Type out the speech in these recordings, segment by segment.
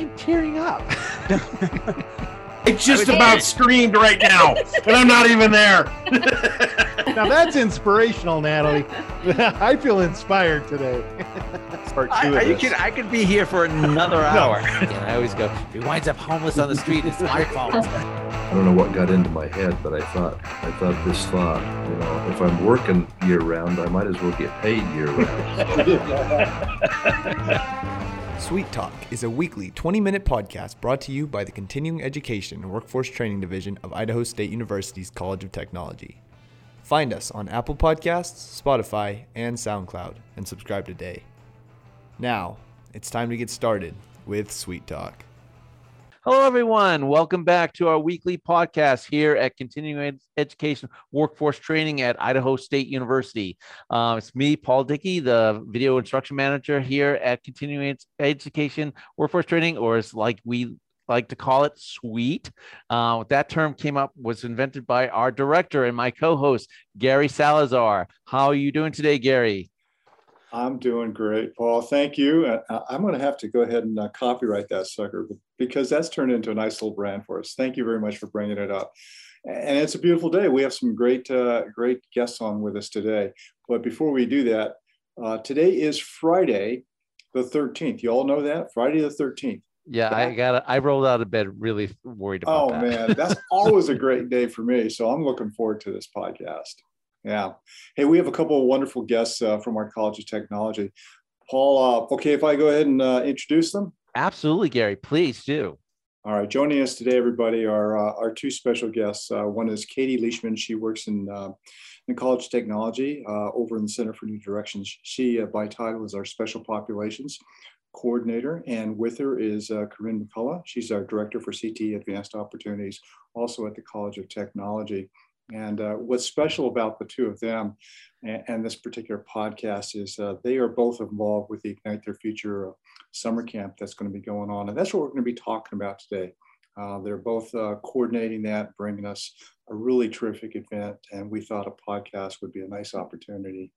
I'm tearing up. I just about screamed right now, and I'm not even there. now that's inspirational, Natalie. I feel inspired today. Part two I, you could, I could be here for another hour. and I always go, if he winds up homeless on the street, it's my fault. I don't know what got into my head, but I thought, I thought this thought, you know, if I'm working year round, I might as well get paid year round. Sweet Talk is a weekly 20 minute podcast brought to you by the Continuing Education and Workforce Training Division of Idaho State University's College of Technology. Find us on Apple Podcasts, Spotify, and SoundCloud, and subscribe today. Now, it's time to get started with Sweet Talk. Hello, everyone. Welcome back to our weekly podcast here at Continuing Education Workforce Training at Idaho State University. Um, it's me, Paul Dickey, the video instruction manager here at Continuing Education Workforce Training, or as like we like to call it, SWEET. Uh, that term came up, was invented by our director and my co-host, Gary Salazar. How are you doing today, Gary? I'm doing great, Paul. Thank you. Uh, I'm going to have to go ahead and uh, copyright that sucker because that's turned into a nice little brand for us. Thank you very much for bringing it up. And it's a beautiful day. We have some great, uh, great guests on with us today. But before we do that, uh, today is Friday, the 13th. You all know that Friday the 13th. Yeah, I got. I rolled out of bed really worried about. Oh that. man, that's always a great day for me. So I'm looking forward to this podcast. Yeah. Hey, we have a couple of wonderful guests uh, from our College of Technology. Paul, uh, okay, if I go ahead and uh, introduce them? Absolutely, Gary. Please do. All right. Joining us today, everybody, are uh, our two special guests. Uh, one is Katie Leishman. She works in, uh, in College of Technology over in the Center for New Directions. She, by title, is our Special Populations coordinator, and with her is uh, Corinne McCullough. She's our director for CT Advanced Opportunities, also at the College of Technology. And uh, what's special about the two of them and, and this particular podcast is uh, they are both involved with the Ignite Their Future uh, summer camp that's going to be going on. And that's what we're going to be talking about today. Uh, they're both uh, coordinating that, bringing us a really terrific event. And we thought a podcast would be a nice opportunity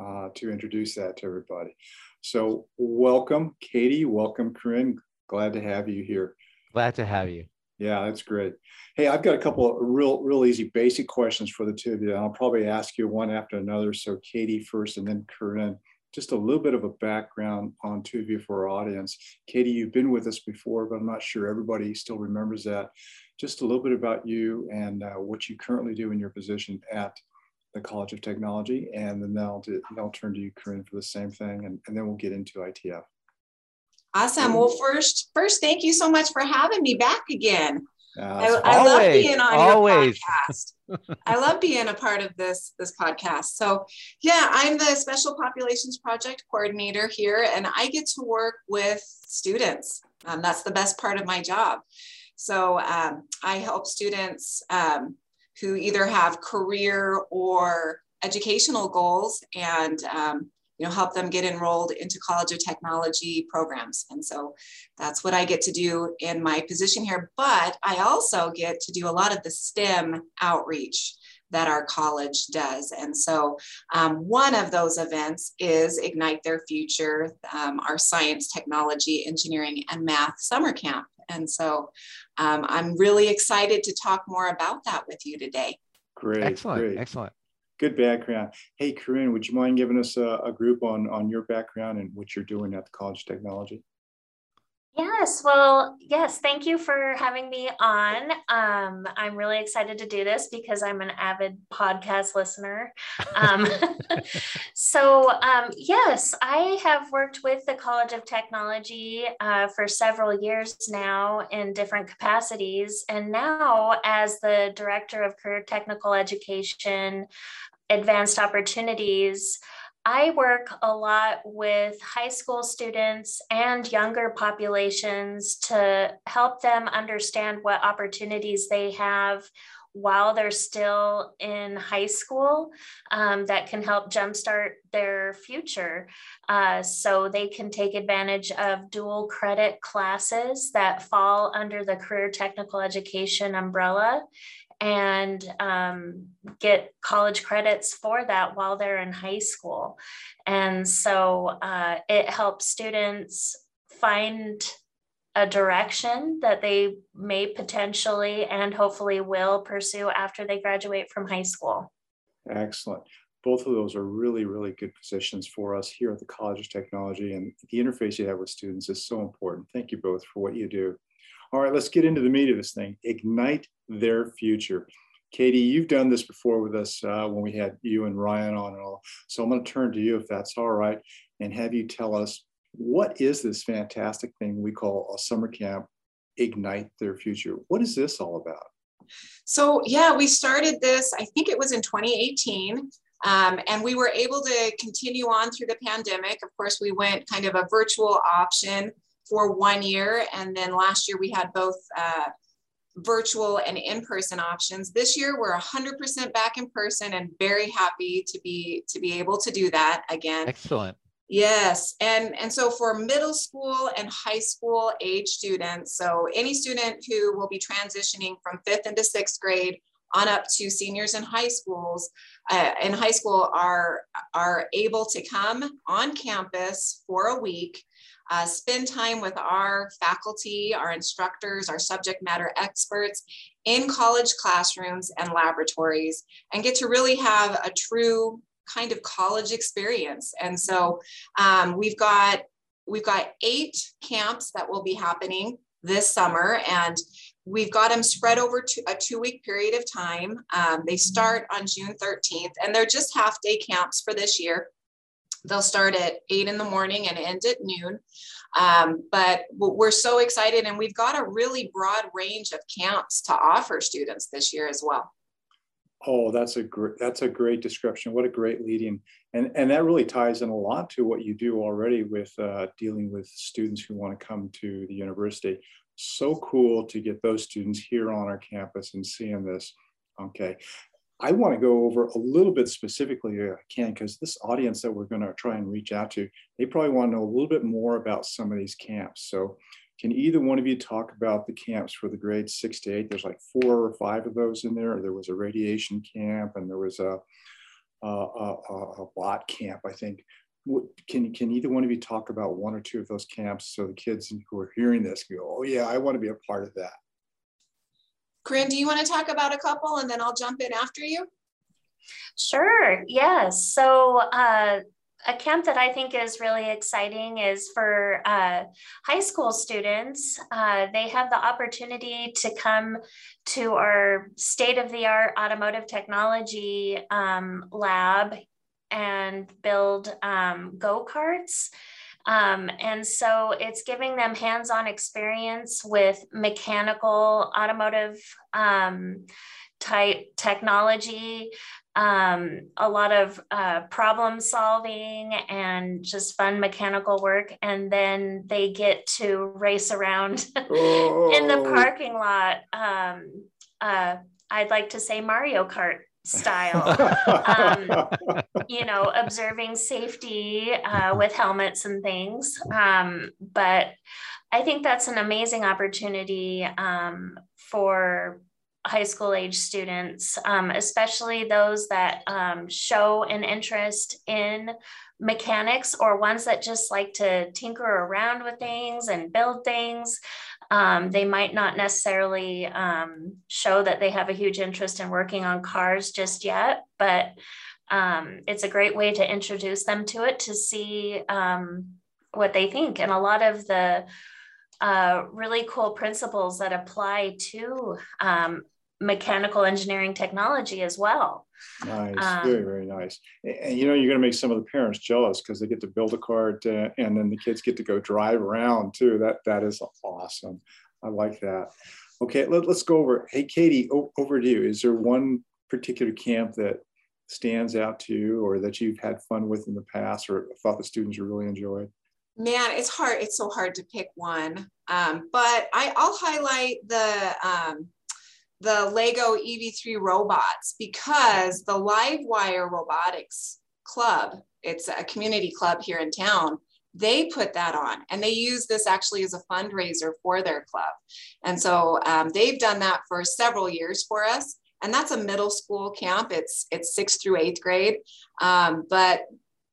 uh, to introduce that to everybody. So, welcome, Katie. Welcome, Corinne. Glad to have you here. Glad to have you. Yeah, that's great. Hey, I've got a couple of real, real easy basic questions for the two of you. And I'll probably ask you one after another. So Katie first and then Corinne. Just a little bit of a background on two of you for our audience. Katie, you've been with us before, but I'm not sure everybody still remembers that. Just a little bit about you and uh, what you currently do in your position at the College of Technology. And then I'll, do, I'll turn to you, Corinne, for the same thing. And, and then we'll get into ITF. Awesome. Well, first, first, thank you so much for having me back again. Uh, I, I love being on always. your podcast. I love being a part of this this podcast. So, yeah, I'm the Special Populations Project coordinator here, and I get to work with students. Um, that's the best part of my job. So, um, I help students um, who either have career or educational goals, and um, you know, help them get enrolled into College of Technology programs. And so that's what I get to do in my position here. But I also get to do a lot of the STEM outreach that our college does. And so um, one of those events is Ignite Their Future, um, our science, technology, engineering, and math summer camp. And so um, I'm really excited to talk more about that with you today. Great. Excellent. Great. Excellent good background. Hey, Corinne, would you mind giving us a, a, group on, on your background and what you're doing at the College of Technology? Yes, well, yes, thank you for having me on. Um, I'm really excited to do this because I'm an avid podcast listener. Um, so, um, yes, I have worked with the College of Technology uh, for several years now in different capacities. And now, as the Director of Career Technical Education, advanced opportunities, I work a lot with high school students and younger populations to help them understand what opportunities they have while they're still in high school um, that can help jumpstart their future. Uh, so they can take advantage of dual credit classes that fall under the career technical education umbrella and um, get college credits for that while they're in high school. And so uh, it helps students find a direction that they may potentially and hopefully will pursue after they graduate from high school. Excellent. Both of those are really, really good positions for us here at the College of Technology. And the interface you have with students is so important. Thank you both for what you do. All right, let's get into the meat of this thing ignite their future. Katie, you've done this before with us uh, when we had you and Ryan on and all. So I'm going to turn to you if that's all right and have you tell us what is this fantastic thing we call a summer camp ignite their future? What is this all about? So, yeah, we started this, I think it was in 2018. Um, and we were able to continue on through the pandemic. Of course, we went kind of a virtual option for one year. And then last year we had both uh, virtual and in-person options. This year we're 100% back in person and very happy to be to be able to do that again. Excellent. Yes, and and so for middle school and high school age students, so any student who will be transitioning from fifth into sixth grade on up to seniors in high schools uh, in high school are are able to come on campus for a week uh, spend time with our faculty, our instructors, our subject matter experts in college classrooms and laboratories, and get to really have a true kind of college experience. And so um, we've got we've got eight camps that will be happening this summer, and we've got them spread over to a two week period of time. Um, they start on June 13th, and they're just half day camps for this year. They'll start at eight in the morning and end at noon. Um, but we're so excited, and we've got a really broad range of camps to offer students this year as well. Oh, that's a great that's a great description. What a great leading, and and that really ties in a lot to what you do already with uh, dealing with students who want to come to the university. So cool to get those students here on our campus and seeing this. Okay, I want to go over a little bit specifically uh, if I can, because this audience that we're going to try and reach out to, they probably want to know a little bit more about some of these camps. So can either one of you talk about the camps for the grades six to eight? There's like four or five of those in there. There was a radiation camp and there was a, a, a, a bot camp, I think. Can, can either one of you talk about one or two of those camps so the kids who are hearing this go, oh yeah, I want to be a part of that? Corinne, do you want to talk about a couple and then I'll jump in after you? Sure, yes. So, uh, a camp that I think is really exciting is for uh, high school students. Uh, they have the opportunity to come to our state of the art automotive technology um, lab and build um, go karts. Um, and so it's giving them hands on experience with mechanical automotive um, type technology, um, a lot of uh, problem solving and just fun mechanical work. And then they get to race around oh. in the oh. parking lot. Um, uh, I'd like to say Mario Kart style. um, you know, observing safety uh, with helmets and things. Um, but I think that's an amazing opportunity um, for high school age students, um, especially those that um, show an interest in mechanics or ones that just like to tinker around with things and build things. Um, they might not necessarily um, show that they have a huge interest in working on cars just yet, but um, it's a great way to introduce them to it to see um, what they think. And a lot of the uh, really cool principles that apply to um, mechanical engineering technology as well. Nice, um, very, very nice. And you know, you're going to make some of the parents jealous because they get to build a car to, and then the kids get to go drive around too. That that is awesome. I like that. Okay, let, us go over. Hey, Katie, over to you. Is there one particular camp that stands out to you, or that you've had fun with in the past, or thought the students really enjoyed? Man, it's hard. It's so hard to pick one. Um, but I, I'll highlight the um, the Lego EV3 robots because the Livewire Robotics Club, it's a community club here in town, they put that on and they use this actually as a fundraiser for their club. And so um, they've done that for several years for us. And that's a middle school camp. It's it's sixth through eighth grade. Um, but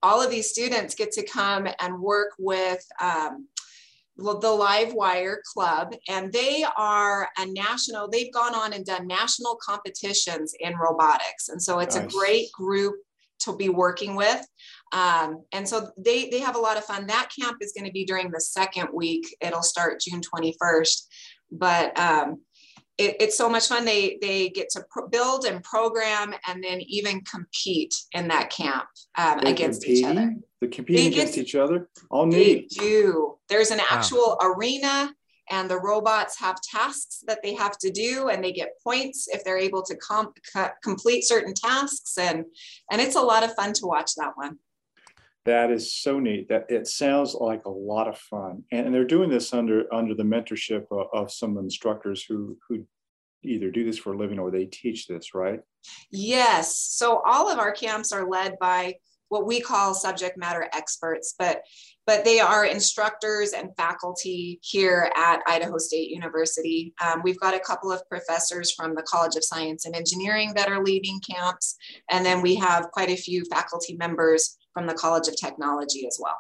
all of these students get to come and work with um, the Live Wire Club, and they are a national, they've gone on and done national competitions in robotics. And so it's nice. a great group to be working with. Um, and so they, they have a lot of fun. That camp is going to be during the second week. It'll start June 21st. But um, it, it's so much fun. They they get to build and program and then even compete in that camp um, against each other. They're competing they against each other. All neat. They do. There's an actual wow. arena and the robots have tasks that they have to do and they get points if they're able to com- complete certain tasks and and it's a lot of fun to watch that one. That is so neat. That it sounds like a lot of fun. And, and they're doing this under under the mentorship of, of some instructors who who either do this for a living or they teach this right? Yes. So all of our camps are led by what we call subject matter experts, but but they are instructors and faculty here at Idaho State University. Um, we've got a couple of professors from the College of Science and Engineering that are leading camps, and then we have quite a few faculty members from the College of Technology as well.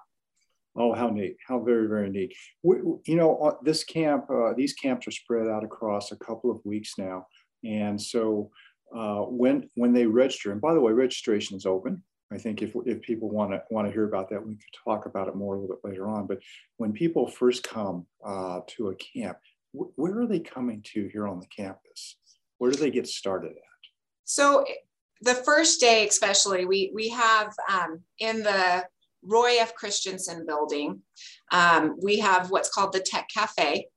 Oh, how neat! How very, very neat. We, you know, uh, this camp, uh, these camps are spread out across a couple of weeks now, and so uh, when when they register, and by the way, registration is open. I think if, if people want to want to hear about that, we could talk about it more a little bit later on. But when people first come uh, to a camp, wh- where are they coming to here on the campus? Where do they get started at? So the first day, especially, we we have um, in the Roy F. Christensen building, um, we have what's called the Tech Cafe.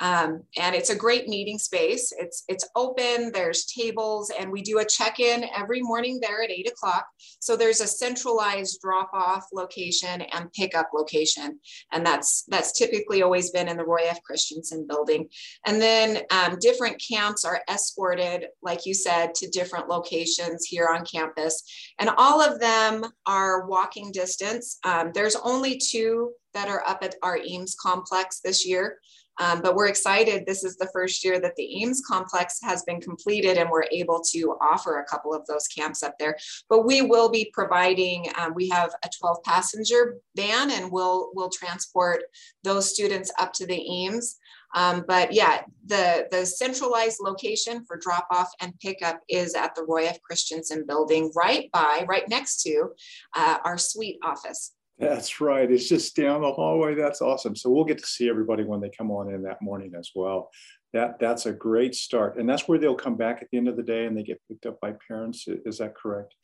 Um, and it's a great meeting space. It's it's open. There's tables, and we do a check-in every morning there at eight o'clock. So there's a centralized drop-off location and pickup location, and that's that's typically always been in the Roy F. Christensen building. And then um, different camps are escorted, like you said, to different locations here on campus, and all of them are walking distance. Um, there's only two that are up at our Eames complex this year. Um, but we're excited. This is the first year that the Eames complex has been completed and we're able to offer a couple of those camps up there. But we will be providing, um, we have a 12 passenger van and we'll, we'll transport those students up to the Eames. Um, but yeah, the, the centralized location for drop off and pickup is at the Roy F. Christensen building right by, right next to uh, our suite office. That's right. It's just down the hallway. That's awesome. So we'll get to see everybody when they come on in that morning as well. That that's a great start, and that's where they'll come back at the end of the day and they get picked up by parents. Is that correct?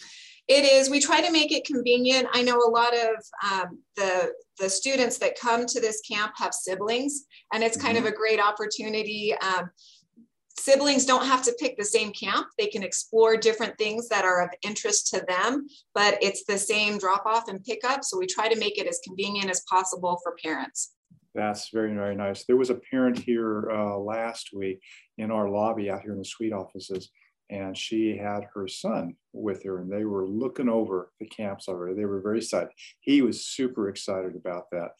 It is. We try to make it convenient. I know a lot of um, the the students that come to this camp have siblings, and it's kind mm-hmm. of a great opportunity. Um, siblings don't have to pick the same camp. They can explore different things that are of interest to them, but it's the same drop off and pickup. So we try to make it as convenient as possible for parents. That's very, very nice. There was a parent here uh, last week in our lobby out here in the suite offices, and she had her son with her, and they were looking over the camps already. They were very excited. He was super excited about that.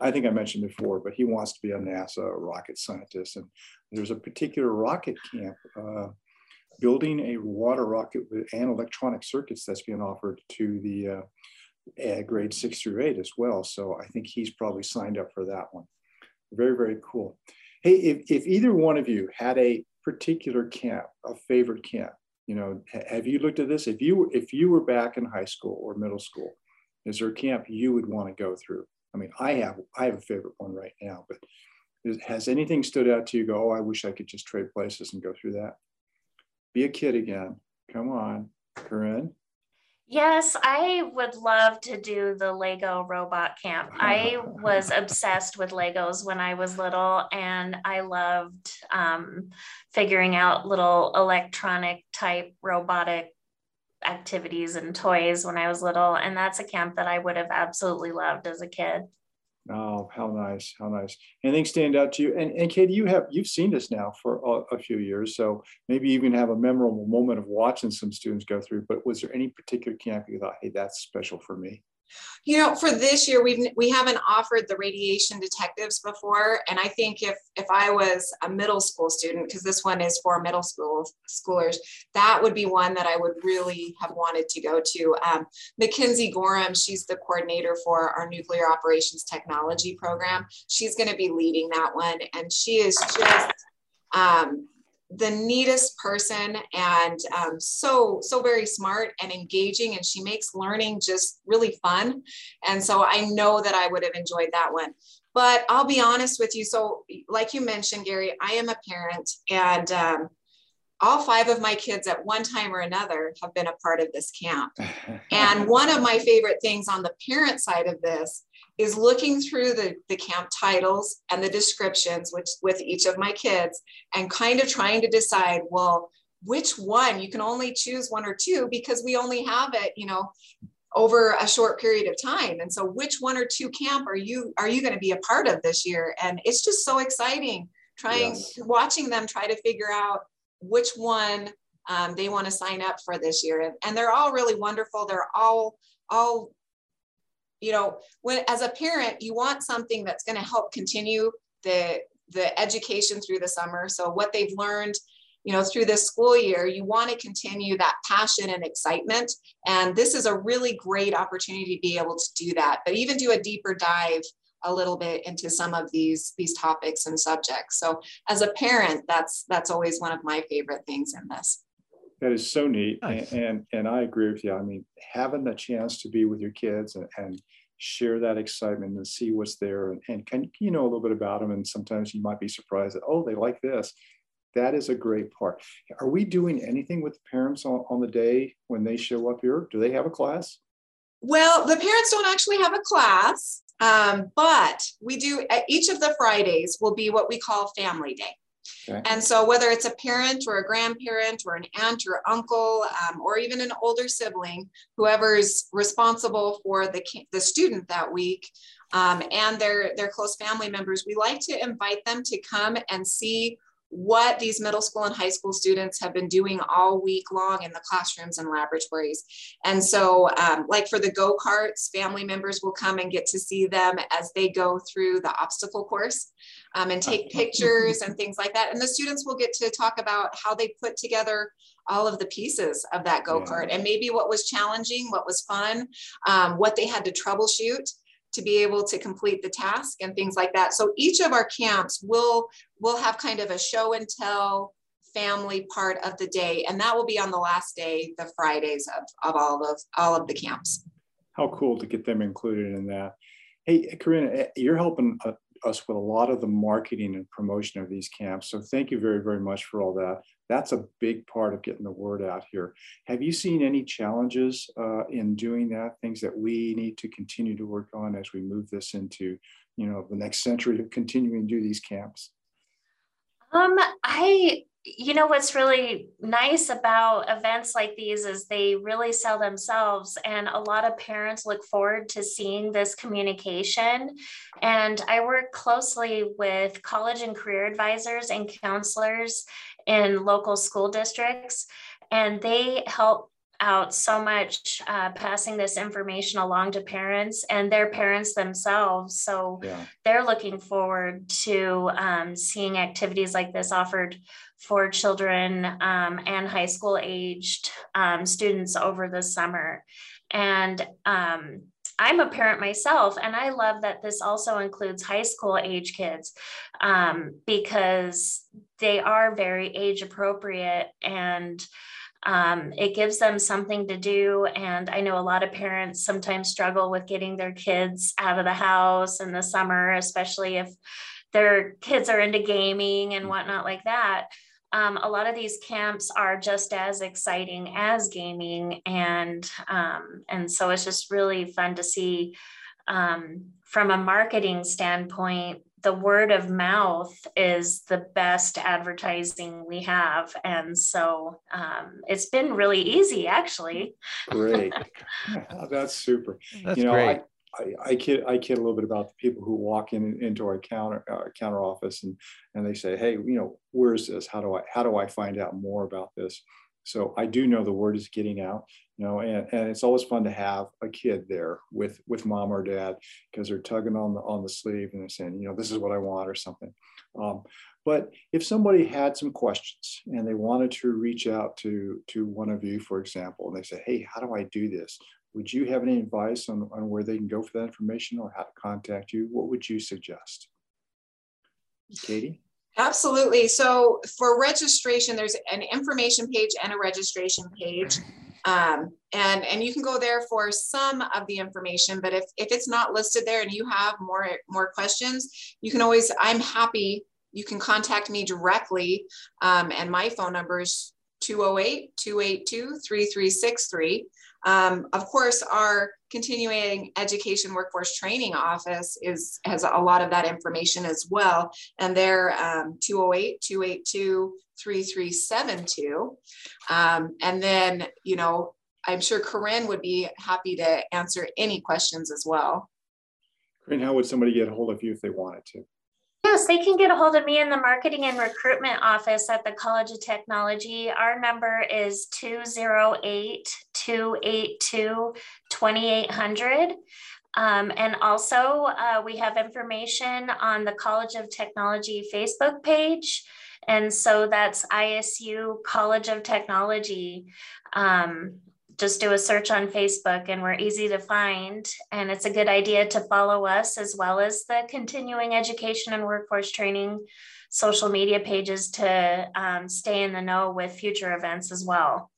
I think I mentioned before, but he wants to be a NASA rocket scientist, and there's a particular rocket camp uh, building a water rocket with, and electronic circuits that's being offered to the uh, grade six through eight as well. So I think he's probably signed up for that one. Very, very cool. Hey, if, if either one of you had a particular camp, a favorite camp, you know, have you looked at this? If you if you were back in high school or middle school, is there a camp you would want to go through? I mean, I have I have a favorite one right now, but has anything stood out to you? Go, oh, I wish I could just trade places and go through that. Be a kid again. Come on, Corinne. Yes, I would love to do the Lego robot camp. I was obsessed with Legos when I was little, and I loved um, figuring out little electronic type robotic activities and toys when I was little. And that's a camp that I would have absolutely loved as a kid. Oh, how nice, how nice. Anything stand out to you? And, and Katie, you have you've seen this now for a, a, few years, so maybe you even have a memorable moment of watching some students go through. But was there any particular camp you thought, hey, that's special for me? You know, for this year, we've we haven't offered the radiation detectives before, and I think if if I was a middle school student, because this one is for middle school schoolers, that would be one that I would really have wanted to go to. Um, Mackenzie Gorham, she's the coordinator for our nuclear operations technology program. She's going to be leading that one, and she is just um, the neatest person and um, so so very smart and engaging and she makes learning just really fun. And so i know that i would have enjoyed that one. But i'll be honest with you so like you mentioned gary i am a parent and um, all five of my kids at one time or another have been a part of this camp. And one of my favorite things on the parent side of this is looking through the, the camp titles and the descriptions which with each of my kids and kind of trying to decide well which one you can only choose one or two because we only have it you know over a short period of time. And so which one or two camp are you are you going to be a part of this year? And it's just so exciting trying yes. watching them try to figure out which one um, they want to sign up for this year. And, and they're all really wonderful. They're all all you know when as a parent you want something that's going to help continue the the education through the summer. So what they've learned you know through this school year you want to continue that passion and excitement. And this is a really great opportunity to be able to do that but even do a deeper dive a little bit into some of these these topics and subjects. So as a parent that's that's always one of my favorite things in this that is so neat. Nice. And, and, and I agree with you. I mean, having the chance to be with your kids and, and share that excitement and see what's there and, and can you know a little bit about them and sometimes you might be surprised that oh they like this that is a great part are we doing anything with the parents on, on the day when they show up here do they have a class well the parents don't actually have a class um, but we do each of the fridays will be what we call family day And so, whether it's a parent or a grandparent or an aunt or uncle, um, or even an older sibling, whoever's responsible for the, the student that week um, and their, their close family members, we like to invite them to come and see what these middle school and high school students have been doing all week long in the classrooms and laboratories. And so, um, like for the go karts, family members will come and get to see them as they go through the obstacle course um, and take pictures and things like that. And the students will get to talk about how they put together all of the pieces of that go kart yeah. and maybe what was challenging, what was fun, um, what they had to troubleshoot to be able to complete the task and things like that. So each of our camps will will have kind of a show and tell family part of the day, and that will be on the last day, the Fridays of, of all of all of the camps. How cool to get them included in that. Hey, Karina, eh, you're helping us with a lot of the marketing and promotion of these camps. So thank you very, very much for all that. That's a big part of getting the word out here. Have you seen any challenges uh, in doing that? Things that we need to continue to work on as we move this into, you know, the next century of continuing to do these camps? Um, I you know what's really nice about events like these is they really sell themselves and a lot of parents look forward to seeing this communication. And i work closely with college and career advisors and counselors in local school districts and they help out so much uh, passing this information along to parents and their parents themselves. So yeah. they're looking forward to um, seeing activities like this offered for children um, and high school aged um, students over the summer. And um, I'm a parent myself, and I love that this also includes high school age kids um, because they are very age appropriate and um, it gives them something to do. And I know a lot of parents sometimes struggle with getting their kids out of the house in the summer, especially if their kids are into gaming and whatnot like that. Um, a lot of these camps are just as exciting as gaming, and um, and so it's just really fun to see um, from a marketing standpoint the word of mouth is the best advertising we have. And so um, it's been really easy, actually. Great. that's super. That's you know, great. I, I, I, kid I kid a little bit about the people who walk in into our counter uh, counter office and and they say, hey, you know, where's this? How do I how do I find out more about this? So I do know the word is getting out, you know, and, and it's always fun to have a kid there with with mom or dad because they're tugging on the on the sleeve and they're saying, you know, this is what I want or something. Um, but if somebody had some questions and they wanted to reach out to to one of you, for example, and they say, hey, how do I do this? Would you have any advice on, on where they can go for that information or how to contact you? What would you suggest? Katie? Absolutely. So for registration, there's an information page and a registration page. Um, and, and you can go there for some of the information, but if, if it's not listed there and you have more, more questions, you can always, I'm happy, you can contact me directly. Um, and my phone number is 208 282 3363. Um, of course, our continuing education workforce training office is has a lot of that information as well. And they're um, 208 282 3372. Um, and then, you know, I'm sure Corinne would be happy to answer any questions as well. Corinne, how would somebody get a hold of you if they wanted to? Yes, they can get a hold of me in the marketing and recruitment office at the College of Technology. Our number is 208 282 2800. Um, and also, uh, we have information on the College of Technology Facebook page. And so that's ISU College of Technology. Um, just do a search on Facebook and we're easy to find. And it's a good idea to follow us as well as the continuing education and workforce training social media pages to um, stay in the know with future events as well.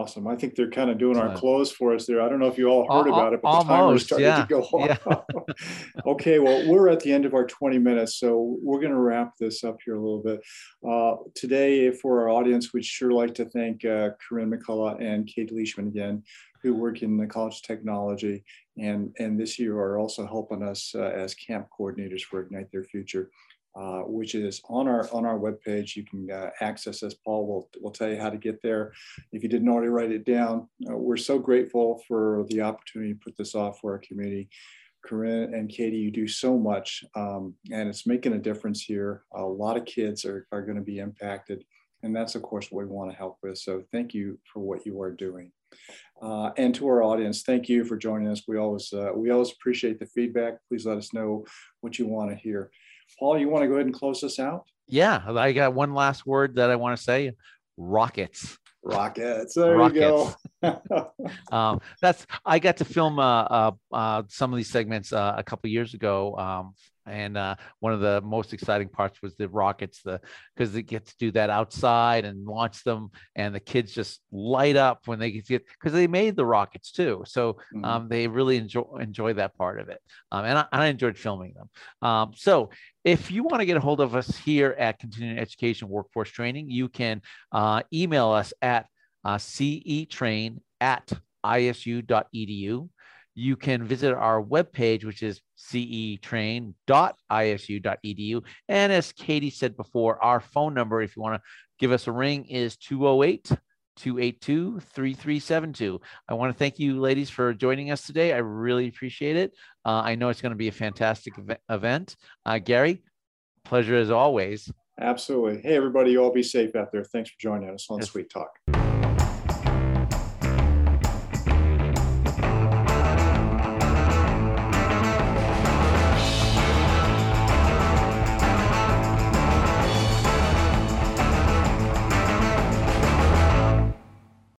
Awesome. I think they're kind of doing our close for us there. I don't know if you all heard about it, but Almost, the timer's starting yeah. to go off. Yeah. okay, well, we're at the end of our 20 minutes, so we're going to wrap this up here a little bit. Uh, today, for our audience, we'd sure like to thank uh, Corinne McCullough and Kate Leishman again, who work in the College of Technology and, and this year are also helping us uh, as camp coordinators for Ignite Their Future uh, which is on our on our webpage. You can uh, access this. Paul will, will tell you how to get there. If you didn't already write it down, uh, we're so grateful for the opportunity to put this off for our community. Corinne and Katie, you do so much, um, and it's making a difference here. A lot of kids are, are going to be impacted, and that's, of course, what we want to help with. So, thank you for what you are doing. Uh, and to our audience, thank you for joining us. We always uh, we always appreciate the feedback. Please let us know what you want to hear. Paul, you want to go ahead and close us out? Yeah, I got one last word that I want to say rockets. Rockets. There Rockets. you go. um, that's I got to film uh, uh, uh, some of these segments uh, a couple years ago, um, and uh, one of the most exciting parts was the rockets, the because they get to do that outside and launch them, and the kids just light up when they get because they made the rockets too, so Mhm. um, they really enjoy enjoy that part of it, um, and, I, I enjoyed filming them. Um, so if you want to get a hold of us here at Continuing Education Workforce Training, you can uh, email us at uh, cetrain at isu.edu. You can visit our webpage, which is cetrain.isu.edu. And as Katie said before, our phone number, if you want to give us a ring, is 208 282 3372. I want to thank you, ladies, for joining us today. I really appreciate it. Uh, I know it's going to be a fantastic ev- event. Uh, Gary, pleasure as always. Absolutely. Hey, everybody, you all be safe out there. Thanks for joining us on Yes. Sweet Talk.